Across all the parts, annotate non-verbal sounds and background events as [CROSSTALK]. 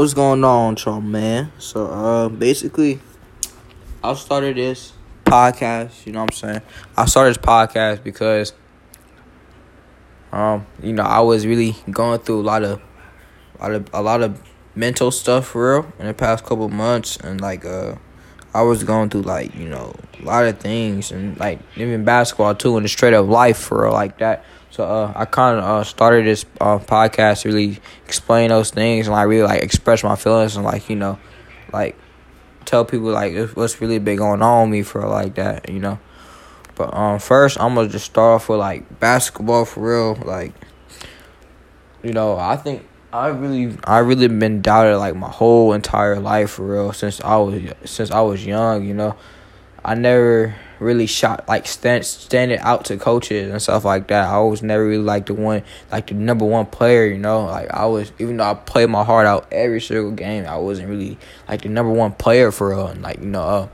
What's going on, y'all, man? So, uh, basically, I started this podcast. You know what I'm saying? I started this podcast because, um, you know, I was really going through a lot of, a lot of, a lot of mental stuff for real in the past couple months, and like, uh, I was going through like you know a lot of things and like even basketball too and the straight up life for real like that. So uh, I kind of uh, started this uh, podcast to really explain those things and like really like express my feelings and like you know, like tell people like what's really been going on with me for like that you know. But um, first I'm gonna just start off with like basketball for real. Like, you know, I think I really I really been doubted like my whole entire life for real since I was since I was young, you know. I never really shot like stand standing out to coaches and stuff like that. I was never really like the one like the number one player, you know. Like I was even though I played my heart out every single game, I wasn't really like the number one player for real. And like, you know, uh,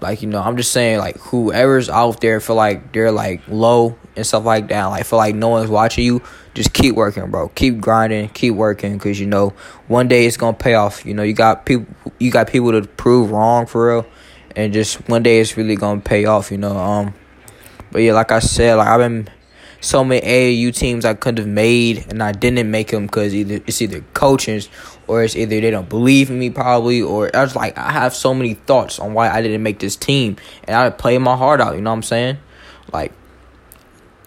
like, you know, I'm just saying like whoever's out there feel like they're like low and stuff like that, like feel like no one's watching you, just keep working, bro. Keep grinding, keep working, cause you know one day it's gonna pay off. You know you got people, you got people to prove wrong for real, and just one day it's really gonna pay off. You know, um, but yeah, like I said, like I've been so many AAU teams I could have made and I didn't make them because either it's either coaches or it's either they don't believe in me probably or I was like I have so many thoughts on why I didn't make this team and I played my heart out. You know what I'm saying? Like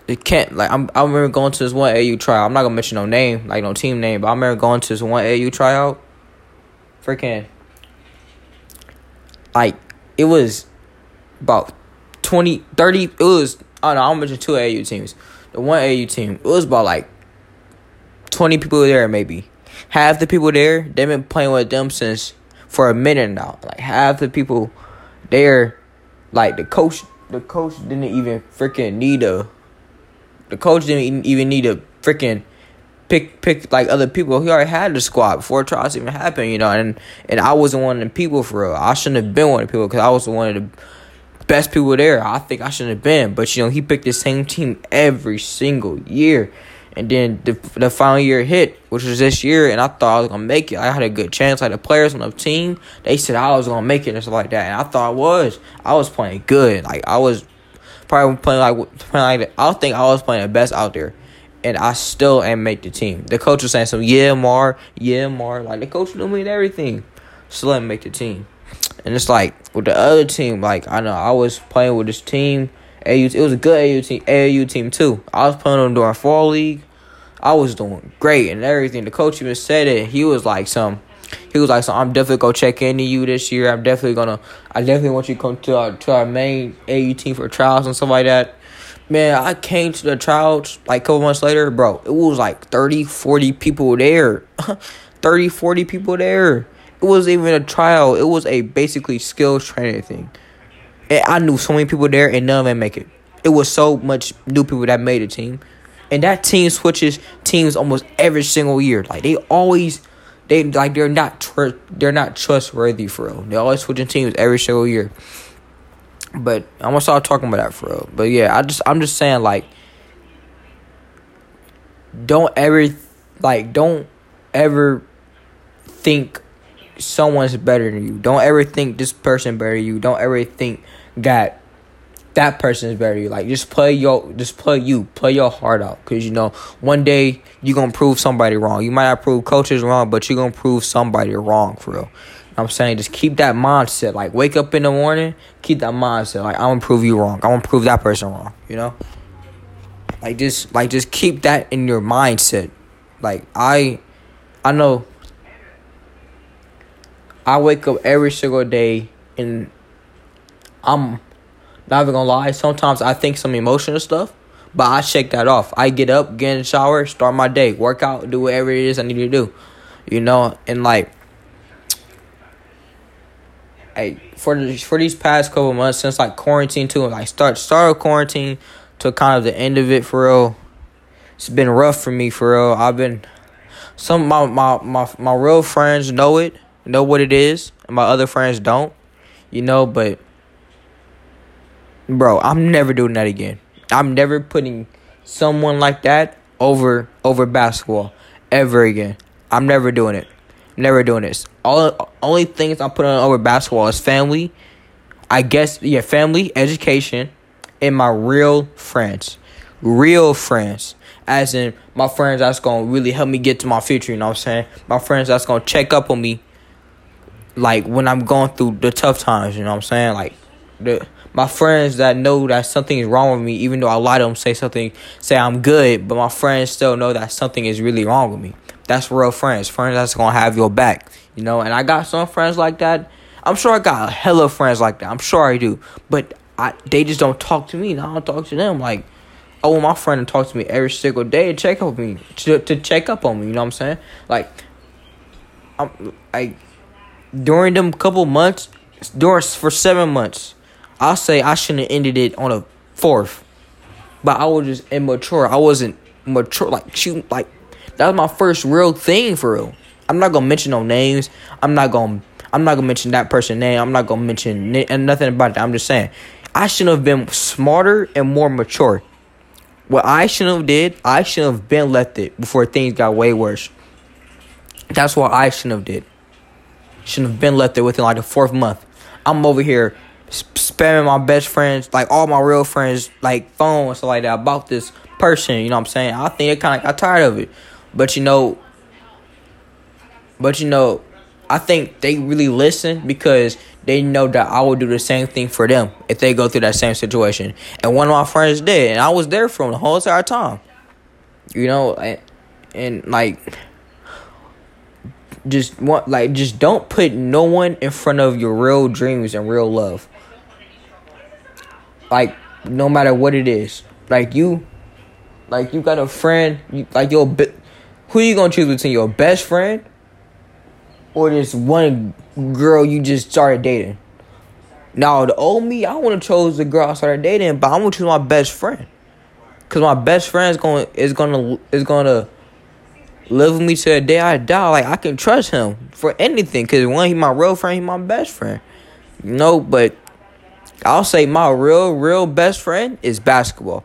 it can't like I'm I remember going to this one AU tryout. I'm not gonna mention no name, like no team name, but I remember going to this one AU tryout. Freaking like it was about 20, 30, it was I don't know, I'll mention two AU teams. The one AU team, it was about like twenty people there maybe. Half the people there, they've been playing with them since for a minute now. Like half the people there, like the coach the coach didn't even freaking need a the coach didn't even need a freaking pick pick like other people. He already had the squad before trials even happened, you know. And and I wasn't one of the people for real. I shouldn't have been one of the people because I was one of the best people there. I think I shouldn't have been, but you know he picked the same team every single year. And then the the final year hit, which was this year, and I thought I was gonna make it. I had a good chance. Like the players on the team, they said I was gonna make it and stuff like that, and I thought I was. I was playing good. Like I was probably playing like playing like I think I was playing the best out there, and I still ain't make the team. The coach was saying some yeah Mar, yeah Mar, like the coach knew me and everything, still didn't make the team. And it's like with the other team, like I know I was playing with this team. AU, it was a good AU team, AAU team too. I was playing on during fall league. I was doing great and everything. The coach even said it. He was like some he was like, "So I'm definitely gonna check into you this year. I'm definitely gonna, I definitely want you to come to our to our main AU team for trials and stuff like that." Man, I came to the trials like a couple months later, bro. It was like 30, 40 people there. [LAUGHS] 30, 40 people there. It was even a trial. It was a basically skills training thing. And I knew so many people there, and none of them make it. It was so much new people that made a team, and that team switches teams almost every single year. Like they always they like they're not tr- they're not trustworthy for real. They always switching teams every single year. But I'm gonna start talking about that for real. But yeah, I just I'm just saying like don't ever like don't ever think someone's better than you. Don't ever think this person better than you. Don't ever think that that person is better. Like just play your just play you, play your heart out. Cause you know one day you're gonna prove somebody wrong. You might not prove coaches wrong, but you're gonna prove somebody wrong for real. I'm saying just keep that mindset. Like wake up in the morning, keep that mindset. Like I'm gonna prove you wrong. I'm gonna prove that person wrong. You know. Like just like just keep that in your mindset. Like I, I know. I wake up every single day and I'm not even gonna lie, sometimes I think some emotional stuff, but I shake that off. I get up, get in the shower, start my day, work out, do whatever it is I need to do. You know, and like hey, for the, for these past couple months since like quarantine too, like start start of quarantine to kind of the end of it for real. It's been rough for me for real. I've been some my my my my real friends know it, know what it is, and my other friends don't. You know, but bro, I'm never doing that again. I'm never putting someone like that over over basketball ever again. I'm never doing it. Never doing this. All only things I'm putting over basketball is family. I guess yeah, family, education, and my real friends. Real friends. As in my friends that's gonna really help me get to my future, you know what I'm saying? My friends that's gonna check up on me like when I'm going through the tough times, you know what I'm saying? Like the my friends that know that something is wrong with me, even though a lot of them say something, say I'm good, but my friends still know that something is really wrong with me. That's real friends, friends that's gonna have your back, you know. And I got some friends like that. I'm sure I got a hella friends like that. I'm sure I do, but I they just don't talk to me. And I don't talk to them. Like I want my friend to talk to me every single day to check up on me, to to check up on me. You know what I'm saying? Like I'm like during them couple months, during for seven months, I'll say I shouldn't have ended it on a fourth. But I was just immature. I wasn't mature. Like shoot, like that was my first real thing for real. I'm not gonna mention no names. I'm not gonna. I'm not gonna mention that person's name. I'm not gonna mention and nothing about that. I'm just saying, I should have been smarter and more mature. What I should have did, I should have been left it before things got way worse. That's what I shouldn't have did. Shouldn't have been left there within like the fourth month. I'm over here spamming my best friends, like all my real friends, like phones, stuff like that, about this person. You know what I'm saying? I think they kind of got tired of it. But you know, but you know, I think they really listen because they know that I will do the same thing for them if they go through that same situation. And one of my friends did, and I was there for them the whole entire time. You know, and, and like just want like just don't put no one in front of your real dreams and real love. Like no matter what it is, like you, like you got a friend, you, like your who you gonna choose between your best friend or this one girl you just started dating? Now the old me, I wanna chose the girl I started dating, but I'm gonna choose my best friend, cause my best friend is going is gonna is gonna live with me to the day I die. Like I can trust him for anything. Cause one, he my real friend, he my best friend. Know, but I'll say my real, real best friend is basketball.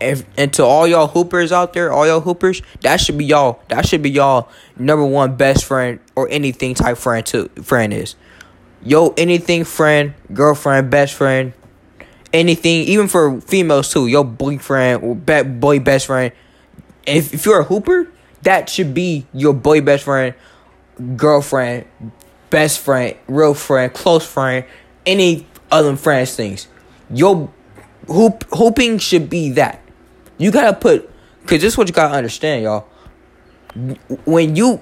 And, and to all y'all hoopers out there, all y'all hoopers, that should be y'all. That should be y'all number one best friend or anything type friend to friend is. Yo, anything friend, girlfriend, best friend, anything, even for females too. Your boyfriend or boy best friend. If if you're a hooper, that should be your boy best friend, girlfriend, best friend, real friend, close friend, any other friends things. Your hoop hooping should be that. You gotta put cause this is what you gotta understand, y'all. When you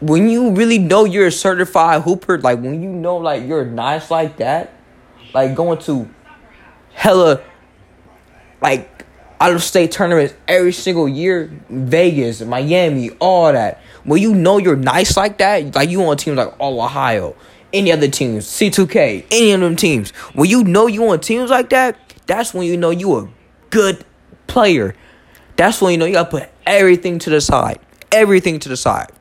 when you really know you're a certified hooper, like when you know like you're nice like that, like going to hella like out of state tournaments every single year, Vegas, Miami, all that. When you know you're nice like that, like you on teams like all Ohio, any other teams, C2K, any of them teams. When you know you on teams like that, that's when you know you a good player. That's when you know you gotta put everything to the side. Everything to the side.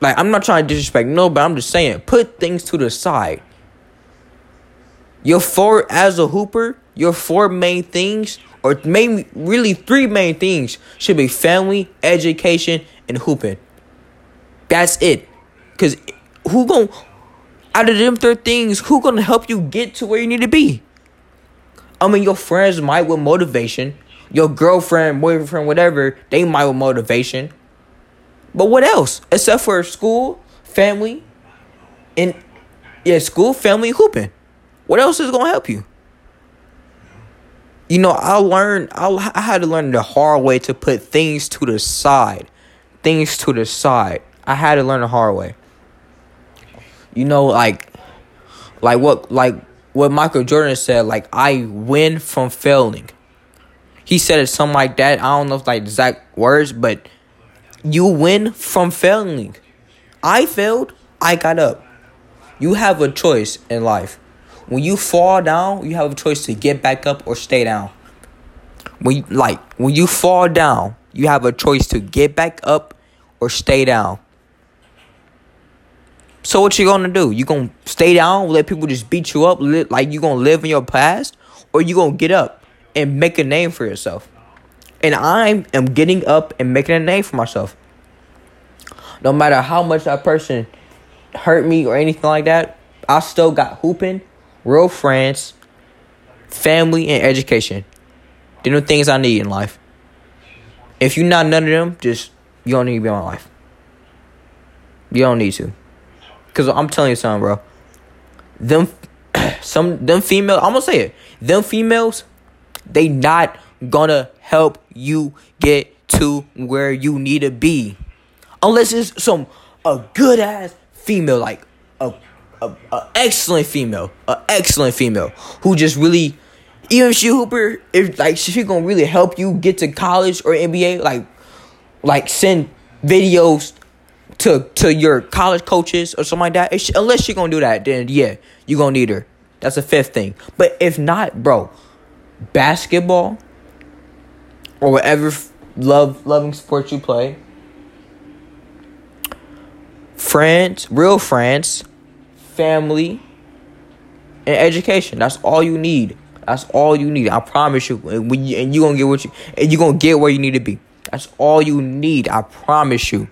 Like I'm not trying to disrespect no, but I'm just saying, put things to the side. Your four as a hooper, your four main things or maybe really three main things should be family, education, and hooping. That's it. Cause who gon' out of them three things, who gonna help you get to where you need to be? I mean, your friends might with motivation. Your girlfriend, boyfriend, whatever, they might with motivation. But what else? Except for school, family, and yeah, school, family, hooping. What else is gonna help you? you know, I learned, I, I had to learn the hard way to put things to the side. Things to the side. I had to learn the hard way. You know, like, like what, like what Michael Jordan said, like, I win from failing. He said it something like that. I don't know if like exact words, but you win from failing. I failed, I got up. You have a choice in life. When you fall down, you have a choice to get back up or stay down. When like when you fall down, you have a choice to get back up or stay down. So what you gonna do? You gonna stay down, let people just beat you up, like you gonna live in your past, or you gonna get up and make a name for yourself? And I am getting up and making a name for myself. no matter how much that person hurt me or anything like that, I still got hooping, real friends, family, and education. They're the things I need in life. If you're not none of them, just you don't need to be in my life. You don't need to. Cause I'm telling you something, bro. Them [CLEARS THROAT] some them females, I'm gonna say it. Them females, they not gonna help you get to where you need to be. Unless it's some a good ass female, like a, a, a excellent female, a excellent female who just really, even she hooper, if like she gonna really help you get to college or NBA, like like send videos to to your college coaches or something like that. Unless she gonna do that, then yeah, you're gonna need her. That's the fifth thing. But if not, bro, basketball or whatever love loving sport you play, friends, real friends, family, and education. That's all you need. That's all you need. I promise you. And you and you gonna get what you and you gonna get where you need to be. That's all you need. I promise you.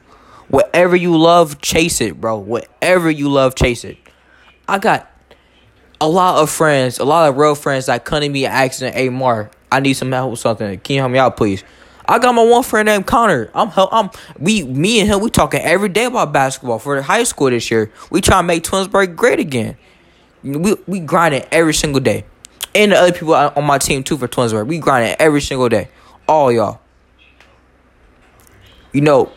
Whatever you love, chase it, bro. Whatever you love, chase it. I got a lot of friends, a lot of real friends that come to me asking, "Hey, Mark, I need some help with something. Can you help me out, please?" I got my one friend named Connor. I'm help. I'm we me and him. We talking every day about basketball for high school this year. We try to make Twinsburg great again. We we grinding every single day, and the other people on my team too for Twinsburg. We grinding every single day. All y'all. You know,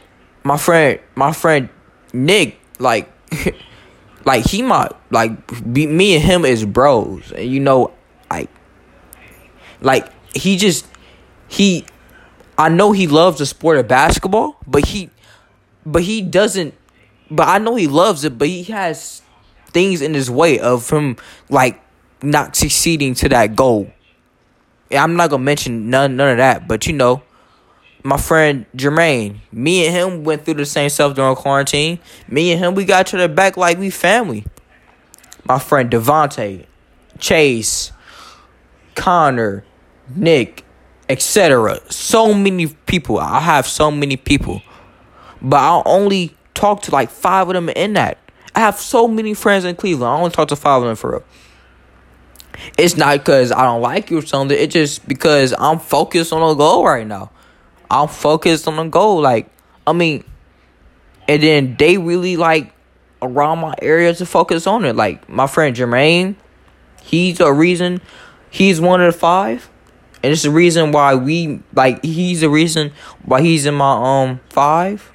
my friend, my friend Nick, like, [LAUGHS] like he might like be, me and him is bros, and you know, like, like he just he I know he loves the sport of basketball, but he but he doesn't but I know he loves it, but he has things in his way of him like not succeeding to that goal. I'm not gonna mention none none of that, but you know, my friend Jermaine, me and him went through the same stuff during quarantine. Me and him, we got to the back like we family. My friend Devonte, Chase, Connor, Nick, etc. So many people. I have so many people. But I only talk to like five of them in that. I have so many friends in Cleveland. I only talk to five of them for real. It's not because I don't like you or something. It's just because I'm focused on a goal right now. I'm focused on the goal. Like, I mean, and then they really like around my area to focus on it. Like my friend Jermaine, he's a reason. He's one of the five. And it's the reason why we like he's the reason why he's in my um five.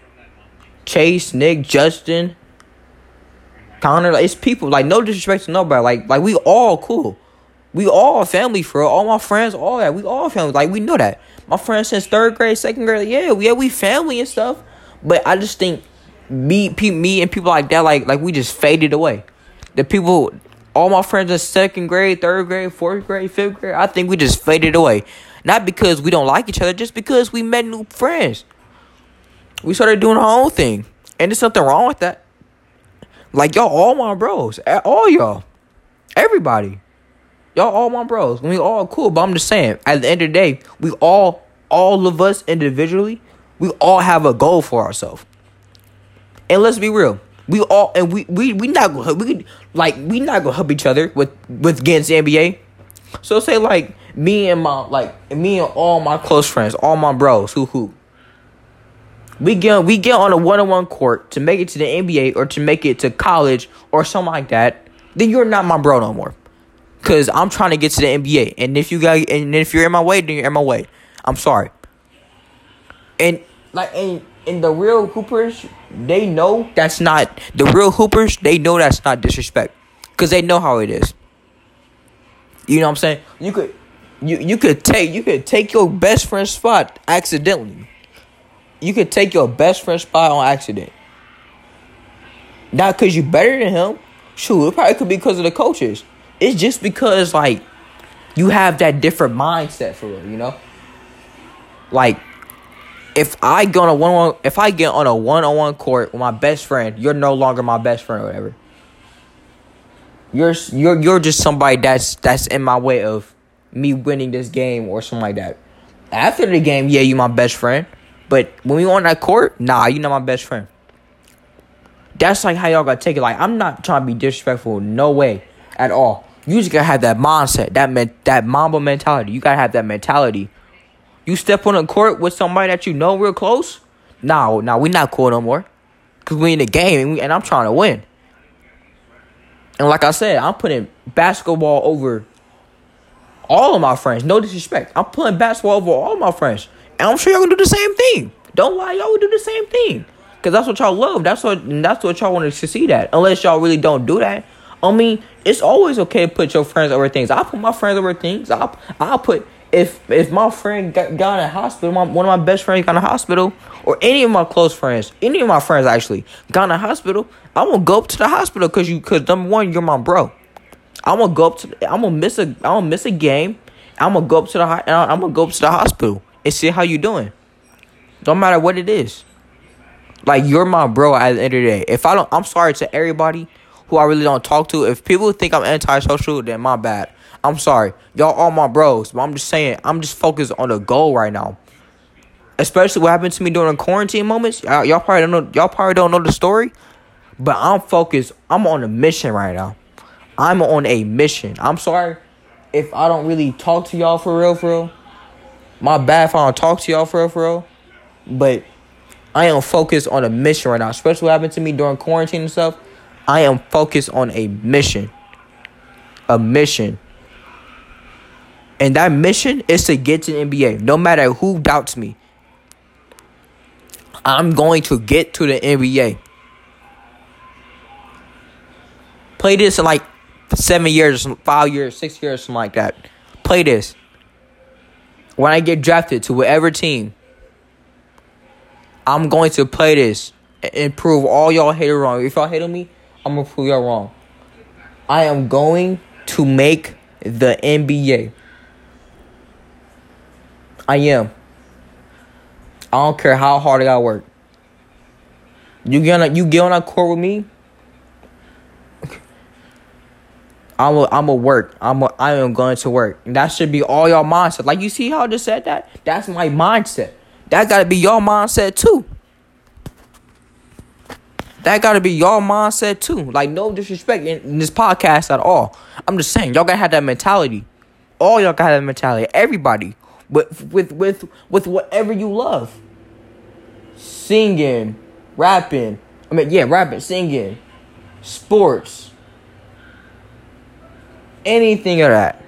Chase, Nick, Justin, Connor, like, it's people like no disrespect to nobody. Like like we all cool. We all family for all my friends, all that. We all family. Like we know that. My friends since third grade, second grade, yeah, yeah, we family and stuff. But I just think me, me, and people like that, like like we just faded away. The people all my friends in second grade, third grade, fourth grade, fifth grade, I think we just faded away. Not because we don't like each other, just because we met new friends. We started doing our own thing. And there's nothing wrong with that. Like y'all all my bros. All y'all. Everybody. Y'all all my bros. We all cool, but I'm just saying, at the end of the day, we all all of us individually, we all have a goal for ourselves. And let's be real. We all and we we we not gonna we like we not gonna help each other with with against NBA. So say like me and my like me and all my close friends, all my bros who who. We get we get on a one on one court to make it to the NBA or to make it to college or something like that. Then you're not my bro no more. Cause I'm trying to get to the NBA, and if you got and if you're in my way, then you're in my way. I'm sorry. And like and and the real hoopers, they know that's not the real hoopers. They know that's not disrespect, cause they know how it is. You know what I'm saying? You could, you you could take you could take your best friend's spot accidentally. You could take your best friend's spot on accident. Not cause you're better than him. Shoot, it probably could be because of the coaches. It's just because like you have that different mindset for real. You know, like if I get on a one on if I get on a one on one court with my best friend, you're no longer my best friend or whatever. You're you're you're just somebody that's that's in my way of me winning this game or something like that. After the game, yeah, you my best friend. But when we on that court, nah, you not my best friend. That's like how y'all gotta take it. Like I'm not trying to be disrespectful, no way at all. You just gotta have that mindset, that men- that Mamba mentality. You gotta have that mentality. You step on a court with somebody that you know real close. Nah, nah, we not cool no more. Cause we in the game and, we, and I'm trying to win. And like I said, I'm putting basketball over all of my friends. No disrespect. I'm putting basketball over all my friends. And I'm sure y'all gonna do the same thing. Don't lie, y'all will do the same thing. Cause that's what y'all love. That's what that's what y'all want to succeed at. Unless y'all really don't do that. I mean, it's always okay to put your friends over things. I put my friends over things. I I put if if my friend got, got in a hospital, my, one of my best friends got in a hospital, or any of my close friends, any of my friends actually got in a hospital, I'm gonna go up to the hospital because you because number one, you're my bro. I'm gonna go up to I'm gonna miss a I'm gonna miss a game. I'm gonna go up to the I'm gonna go up to the hospital and see how you doing. Don't matter what it is. Like you're my bro at the end of the day. If I don't I'm sorry to everybody who I really don't talk to. If people think I'm antisocial, then my bad. I'm sorry. Y'all all my bros. But I'm just saying, I'm just focused on the goal right now. Especially what happened to me during quarantine moments. Y'all, y'all probably don't know y'all probably don't know the story. But I'm focused. I'm on a mission right now. I'm on a mission. I'm sorry if I don't really talk to y'all for real, for real. My bad if I don't talk to y'all for real, for real. But I am focused on a mission right now. Especially what happened to me during quarantine and stuff. I am focused on a mission. A mission. And that mission is to get to the NBA. No matter who doubts me. I'm going to get to the NBA. Play this in like seven years, five years, six years, something like that. Play this. When I get drafted to whatever team, I'm going to play this and prove all y'all hate it wrong. If y'all hate on me, I'm gonna prove y'all wrong. I am going to make the NBA. I am. I don't care how hard I gotta work. You gonna you get on that court with me. [LAUGHS] I'm a, I'm a work. I'm a, I am going to work. And that should be all y'all mindset. Like you see how I just said that? That's my mindset. That gotta be your mindset too. That gotta be y'all mindset too. Like no disrespect in, in, this podcast at all. I'm just saying y'all gotta have that mentality. All y'all gotta have that mentality. Everybody with with with with whatever you love. Singing, rapping. I mean, yeah, rapping, singing, sports, anything of that.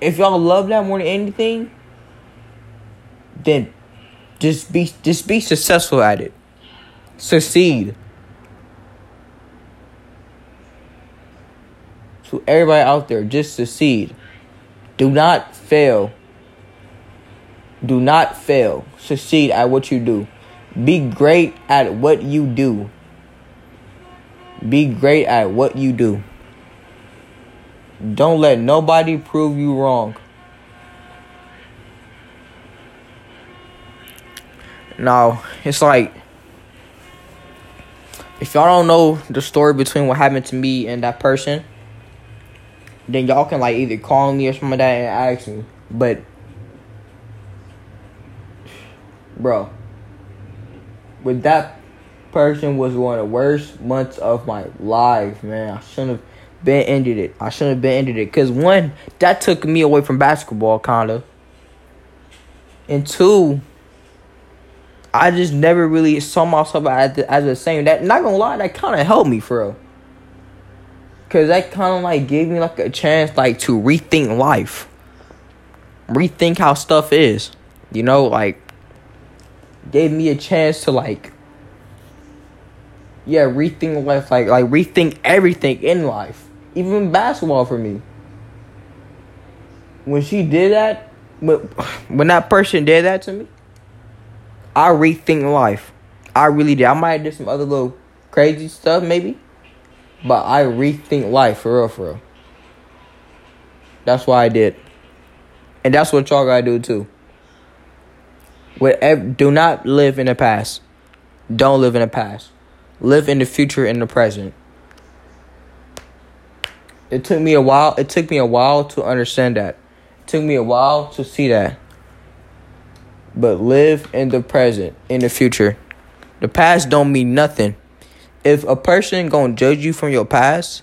If y'all love that more than anything, then just be just be successful at it. Succeed. To everybody out there, just succeed. Do not fail. Do not fail. Succeed at what you do. Be great at what you do. Be great at what you do. Don't let nobody prove you wrong. Now, it's like if y'all don't know the story between what happened to me and that person, then y'all can like either call me or something like that and ask me. But bro, with that person was one of the worst months of my life, man. I shouldn't have been ended it. I shouldn't have been ended it. Cause one, that took me away from basketball kinda. And two, I just never really saw myself as the, as the same. That not gonna lie, that kinda helped me for real. Cause that kind of like gave me like a chance like to rethink life. Rethink how stuff is. You know, like gave me a chance to like yeah, rethink life like like rethink everything in life. Even basketball for me. When she did that, when, [SIGHS] when that person did that to me, I rethink life. I really did. I might have did some other little crazy stuff maybe. But I rethink life for real, for real. That's why I did. And that's what y'all gotta do too. Whatever, do not live in the past. Don't live in the past. Live in the future in the present. It took me a while. It took me a while to understand that. It took me a while to see that. But live in the present, in the future. The past don't mean nothing if a person gonna judge you from your past,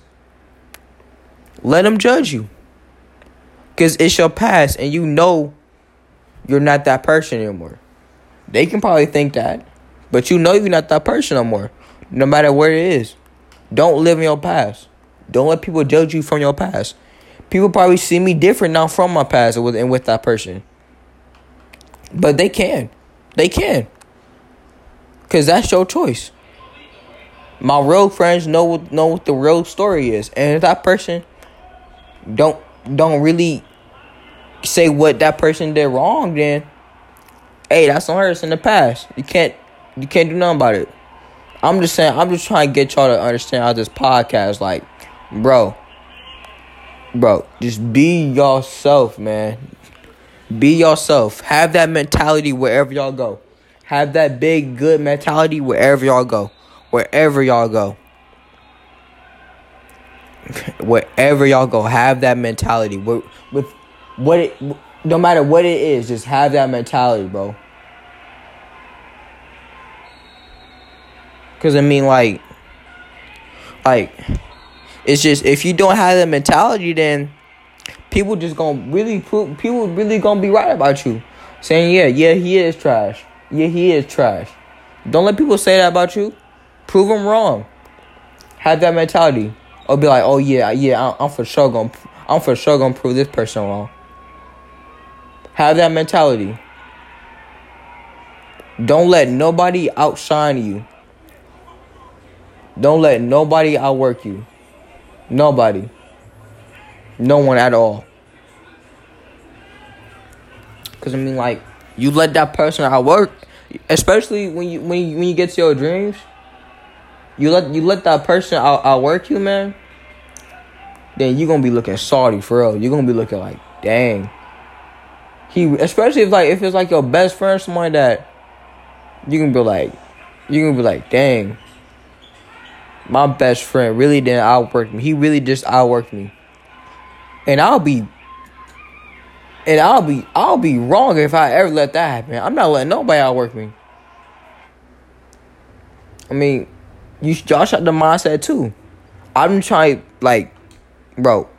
let them judge you. Cause it's your past and you know you're not that person anymore. They can probably think that, but you know you're not that person no more. No matter where it is. Don't live in your past. Don't let people judge you from your past. People probably see me different now from my past and with, and with that person. But they can. They can. Cause that's your choice. My real friends know what know what the real story is. And if that person don't don't really say what that person did wrong, then hey, that's on her. It's in the past. You can't you can't do nothing about it. I'm just saying. I'm just trying to get y'all to understand how this podcast, like, bro, bro, just be yourself, man. Be yourself. Have that mentality wherever y'all go. Have that big good mentality wherever y'all go. Wherever y'all go. wherever y'all go, have that mentality. With, with what it, no matter what it is, just have that mentality, bro. Cause I mean, like, like, it's just if you don't have that mentality, then people just gonna really people really gonna be right about you, saying yeah, yeah, he is trash, yeah, he is trash. Don't let people say that about you. Prove them wrong. Have that mentality, or be like, oh yeah, yeah, I'm for sure gonna, I'm for sure gonna prove this person wrong. Have that mentality. Don't let nobody outshine you. Don't let nobody outwork you. Nobody. No one at all. Cause I mean, like you let that person outwork, especially when you when you, when you get to your dreams. You let you let that person out, outwork you, man. Then you gonna be looking salty for real. You gonna be looking like, dang. He especially if like if it's like your best friend, someone that you can be like, you can be like, dang. My best friend really didn't outwork me. He really just outworked me. And I'll be and I'll be I'll be wrong if I ever let that happen. I'm not letting nobody outwork me. I mean, you y'all shot the mindset too. I'm trying like, bro.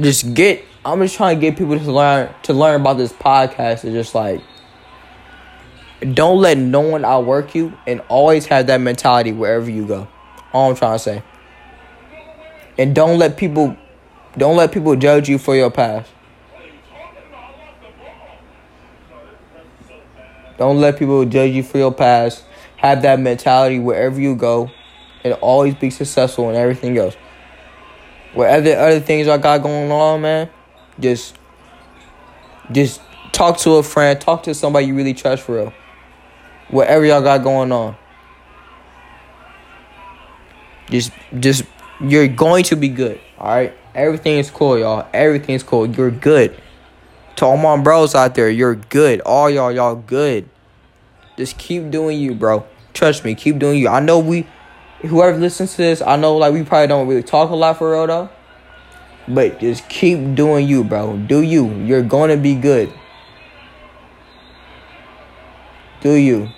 Just get. I'm just trying to get people to learn to learn about this podcast. And just like, don't let no one outwork you, and always have that mentality wherever you go. All I'm trying to say. And don't let people, don't let people judge you for your past. Don't let people judge you for your past. Have that mentality wherever you go, and always be successful in everything else. Whatever other things I got going on, man, just, just talk to a friend, talk to somebody you really trust for real. Whatever y'all got going on, just, just you're going to be good. All right, everything is cool, y'all. Everything's cool. You're good. To all my bros out there, you're good. All y'all, y'all good. Just keep doing you, bro. Trust me, keep doing you. I know we, whoever listens to this, I know like we probably don't really talk a lot for real though. But just keep doing you, bro. Do you. You're gonna be good. Do you.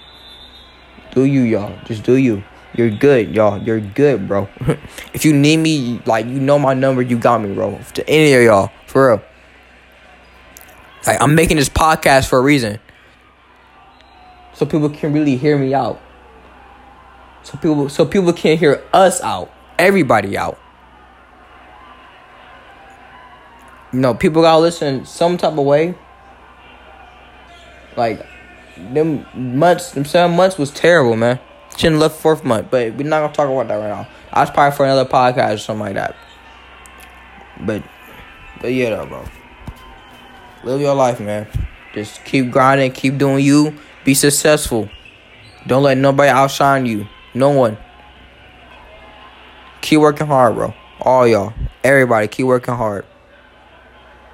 Do you, y'all. Just do you. You're good, y'all. You're good, bro. [LAUGHS] if you need me, like, you know my number, you got me, bro. To any of y'all. For real. Like, I'm making this podcast for a reason so people can really hear me out. So people so people can't hear us out, everybody out. You know, people gotta listen some type of way. Like them months, them seven months was terrible, man. Shouldn't left fourth month, but we're not gonna talk about that right now. That's probably for another podcast or something like that. But, but yeah, though, bro. Live your life, man. Just keep grinding, keep doing you. Be successful. Don't let nobody outshine you. No one. Keep working hard, bro. All y'all. Everybody, keep working hard.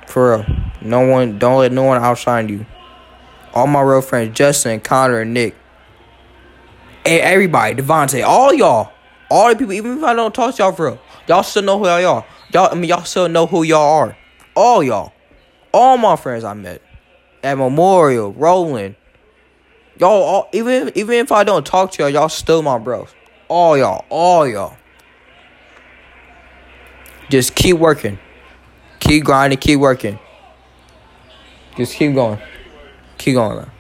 For real. No one, don't let no one outshine you. All my real friends, Justin, Connor, Nick. Everybody, Devontae, all y'all. All the people, even if I don't talk to y'all for real, y'all still know who y'all are. Y'all, I mean, y'all still know who y'all are. All y'all. All my friends I met. At Memorial, Roland, Y'all, all, even even if I don't talk to y'all, y'all still my bros. All y'all, all y'all. Just keep working, keep grinding, keep working. Just keep going, keep going, man.